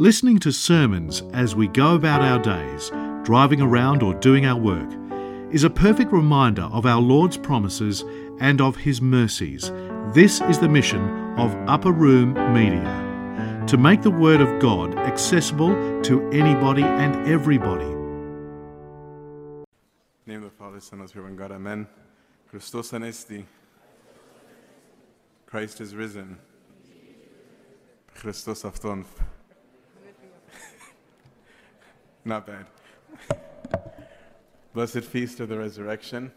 Listening to sermons as we go about our days, driving around or doing our work, is a perfect reminder of our Lord's promises and of His mercies. This is the mission of Upper Room Media to make the Word of God accessible to anybody and everybody. In the name of the Father, Son, and Spirit, God, Amen. Christos Anesti. Christ is risen. Christos afton. Not bad. Blessed feast of the resurrection.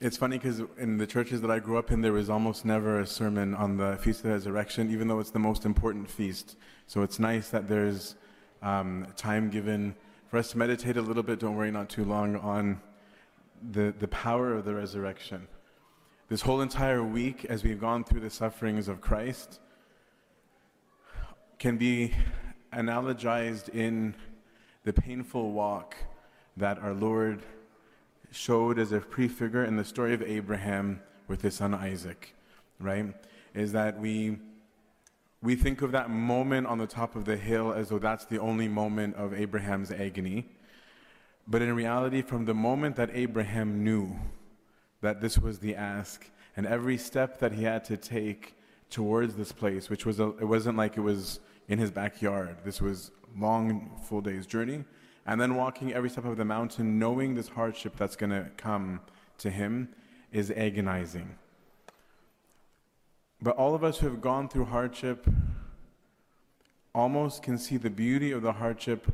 It's funny because in the churches that I grew up in, there was almost never a sermon on the Feast of the Resurrection, even though it's the most important feast. So it's nice that there's um, time given for us to meditate a little bit, don't worry, not too long, on the, the power of the resurrection. This whole entire week, as we've gone through the sufferings of Christ, can be analogized in the painful walk that our Lord showed as a prefigure in the story of Abraham with his son Isaac, right? Is that we we think of that moment on the top of the hill as though that's the only moment of Abraham's agony. But in reality, from the moment that Abraham knew that this was the ask, and every step that he had to take towards this place, which was a, it wasn't like it was in his backyard. This was long, full day's journey. And then walking every step of the mountain, knowing this hardship that's going to come to him, is agonizing. But all of us who have gone through hardship almost can see the beauty of the hardship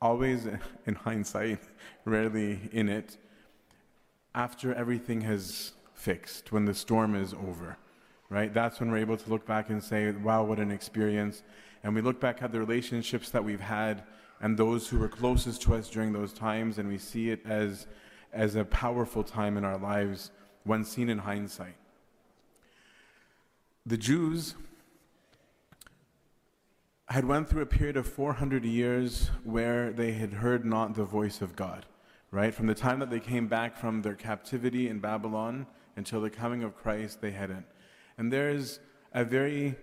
always in hindsight, rarely in it, after everything has fixed, when the storm is over, right? That's when we're able to look back and say, wow, what an experience. And we look back at the relationships that we've had and those who were closest to us during those times, and we see it as, as a powerful time in our lives when seen in hindsight. The Jews had went through a period of 400 years where they had heard not the voice of God, right? From the time that they came back from their captivity in Babylon until the coming of Christ, they hadn't. And there's a very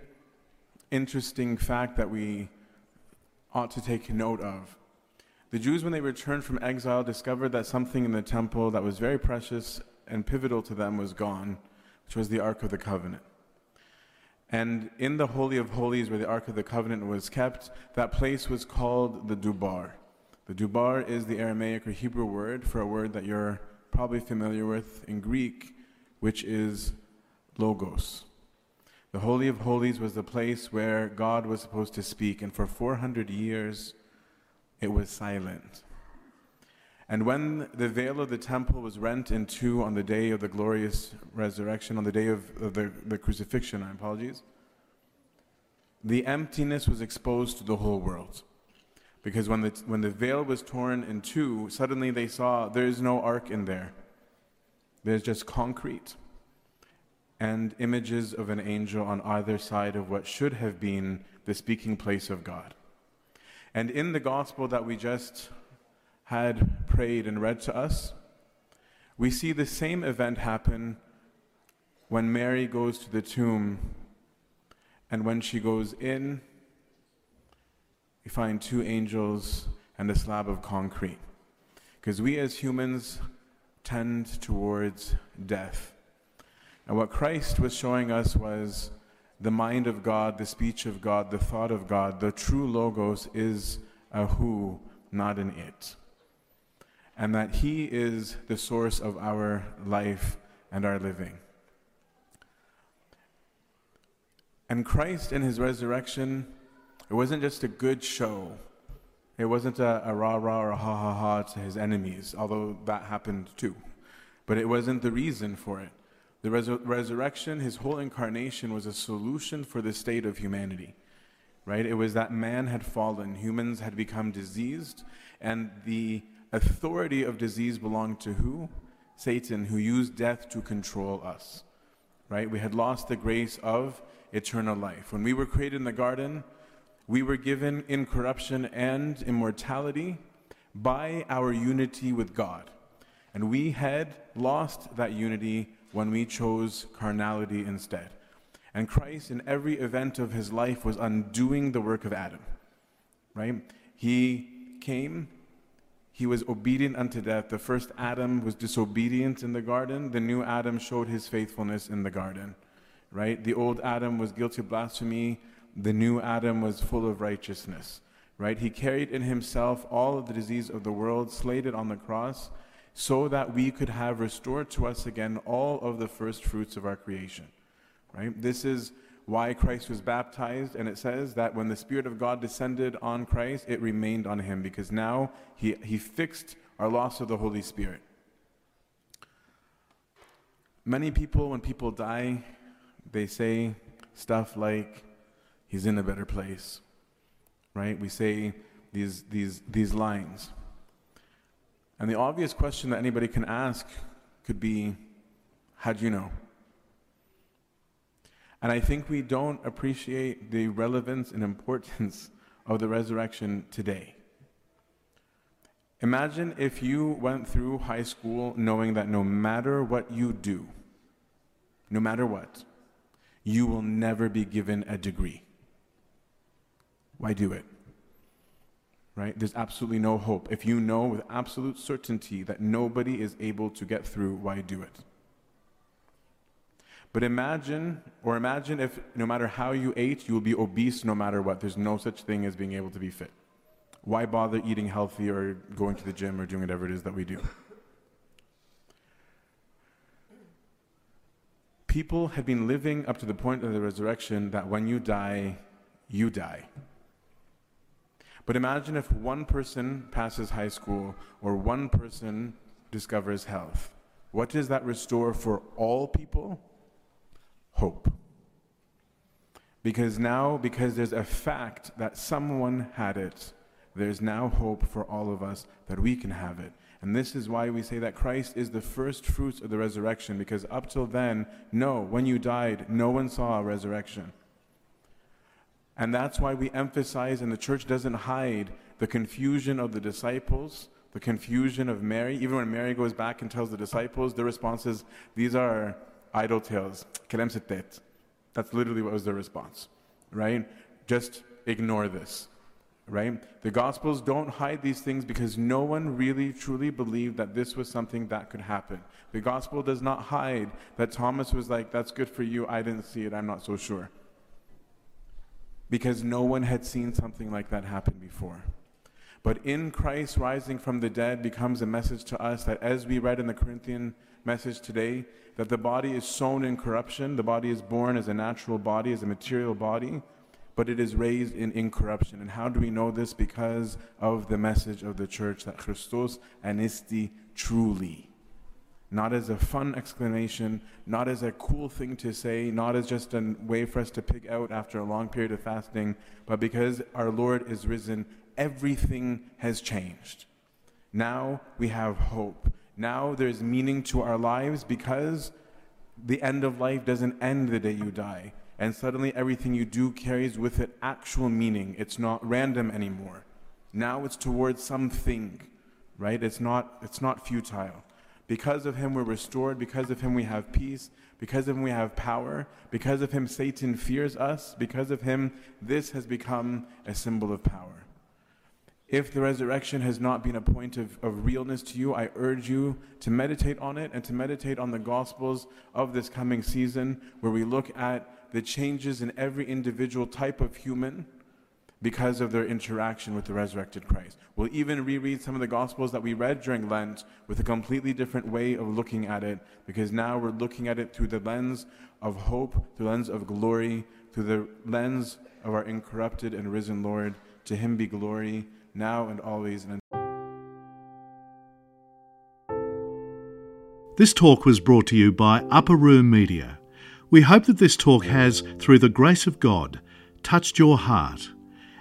interesting fact that we ought to take note of. The Jews, when they returned from exile, discovered that something in the temple that was very precious and pivotal to them was gone, which was the Ark of the Covenant. And in the Holy of Holies, where the Ark of the Covenant was kept, that place was called the Dubar. The Dubar is the Aramaic or Hebrew word for a word that you're probably familiar with in Greek, which is logos. The Holy of Holies was the place where God was supposed to speak, and for 400 years it was silent. And when the veil of the temple was rent in two on the day of the glorious resurrection, on the day of, of the, the crucifixion, I apologize, the emptiness was exposed to the whole world. Because when the, when the veil was torn in two, suddenly they saw there is no ark in there. There's just concrete and images of an angel on either side of what should have been the speaking place of God. And in the gospel that we just had prayed and read to us, we see the same event happen when Mary goes to the tomb. And when she goes in, we find two angels and a slab of concrete. Because we as humans tend towards death. And what Christ was showing us was the mind of God, the speech of God, the thought of God. The true Logos is a who, not an it and that He is the source of our life and our living. And Christ in His resurrection, it wasn't just a good show. It wasn't a, a rah rah or a ha ha ha to His enemies, although that happened too. But it wasn't the reason for it. The resur- resurrection, His whole incarnation, was a solution for the state of humanity right? It was that man had fallen, humans had become diseased, and the authority of disease belonged to who? Satan, who used death to control us. Right? We had lost the grace of eternal life. When we were created in the garden, we were given incorruption and immortality by our unity with God. And we had lost that unity when we chose carnality instead. And Christ, in every event of his life, was undoing the work of Adam. Right? He came, he was obedient unto death. The first Adam was disobedient in the garden. The new Adam showed his faithfulness in the garden. Right? The old Adam was guilty of blasphemy. The new Adam was full of righteousness. Right? He carried in himself all of the disease of the world, slayed it on the cross, so that we could have restored to us again all of the first fruits of our creation. Right? This is why Christ was baptized, and it says that when the Spirit of God descended on Christ, it remained on him, because now he, he fixed our loss of the Holy Spirit. Many people, when people die, they say stuff like, He's in a better place. Right? We say these, these, these lines. And the obvious question that anybody can ask could be, How do you know? And I think we don't appreciate the relevance and importance of the resurrection today. Imagine if you went through high school knowing that no matter what you do, no matter what, you will never be given a degree. Why do it? Right? There's absolutely no hope. If you know with absolute certainty that nobody is able to get through, why do it? But imagine, or imagine if no matter how you ate, you will be obese no matter what. There's no such thing as being able to be fit. Why bother eating healthy or going to the gym or doing whatever it is that we do? People have been living up to the point of the resurrection that when you die, you die. But imagine if one person passes high school or one person discovers health. What does that restore for all people? hope. Because now, because there's a fact that someone had it, there's now hope for all of us that we can have it. And this is why we say that Christ is the first fruits of the resurrection, because up till then, no, when you died, no one saw a resurrection. And that's why we emphasize, and the church doesn't hide, the confusion of the disciples, the confusion of Mary. Even when Mary goes back and tells the disciples, the response is, These are idle tales. That's literally what was their response, right? Just ignore this, right? The Gospels don't hide these things because no one really truly believed that this was something that could happen. The Gospel does not hide that Thomas was like, That's good for you. I didn't see it. I'm not so sure. Because no one had seen something like that happen before. But in Christ rising from the dead becomes a message to us that, as we read in the Corinthian message today, that the body is sown in corruption. The body is born as a natural body, as a material body, but it is raised in incorruption. And how do we know this? Because of the message of the church that Christos anesti truly. Not as a fun exclamation, not as a cool thing to say, not as just a way for us to pick out after a long period of fasting, but because our Lord is risen, everything has changed. Now we have hope. Now there's meaning to our lives because the end of life doesn't end the day you die. And suddenly everything you do carries with it actual meaning. It's not random anymore. Now it's towards something, right? It's not, it's not futile. Because of him, we're restored. Because of him, we have peace. Because of him, we have power. Because of him, Satan fears us. Because of him, this has become a symbol of power. If the resurrection has not been a point of, of realness to you, I urge you to meditate on it and to meditate on the Gospels of this coming season, where we look at the changes in every individual type of human because of their interaction with the resurrected Christ. We'll even reread some of the Gospels that we read during Lent with a completely different way of looking at it, because now we're looking at it through the lens of hope, through the lens of glory, through the lens of our incorrupted and risen Lord. To him be glory now and always. And this talk was brought to you by Upper Room Media. We hope that this talk has, through the grace of God, touched your heart,